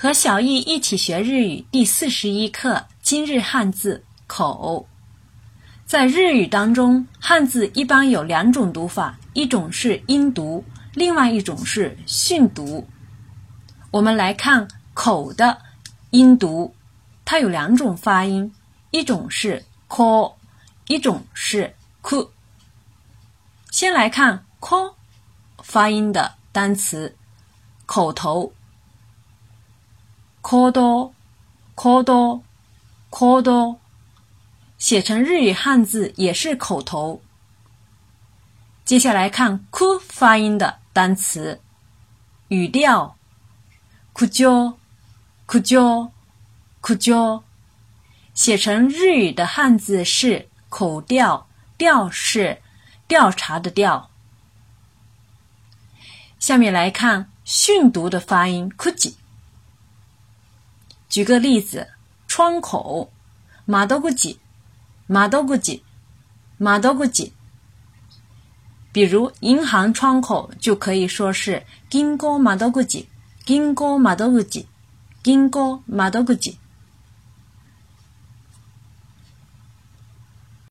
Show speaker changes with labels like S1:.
S1: 和小易一起学日语第四十一课今日汉字口。在日语当中，汉字一般有两种读法，一种是音读，另外一种是训读。我们来看口的音读，它有两种发音，一种是 ko，一种是 ku。先来看 ko 发音的单词，口头。口多，口多，口多，写成日语汉字也是口头。接下来看 “ku” 发音的单词，语调，ku jo，ku jo，ku jo，写成日语的汉字是口调，调是调查的调。下面来看训读的发音，ku ji。举个例子，窗口，马多古吉，马多古吉，马多古吉。比如银行窗口就可以说是金哥马多古吉，金哥马多古吉，金哥马多古吉。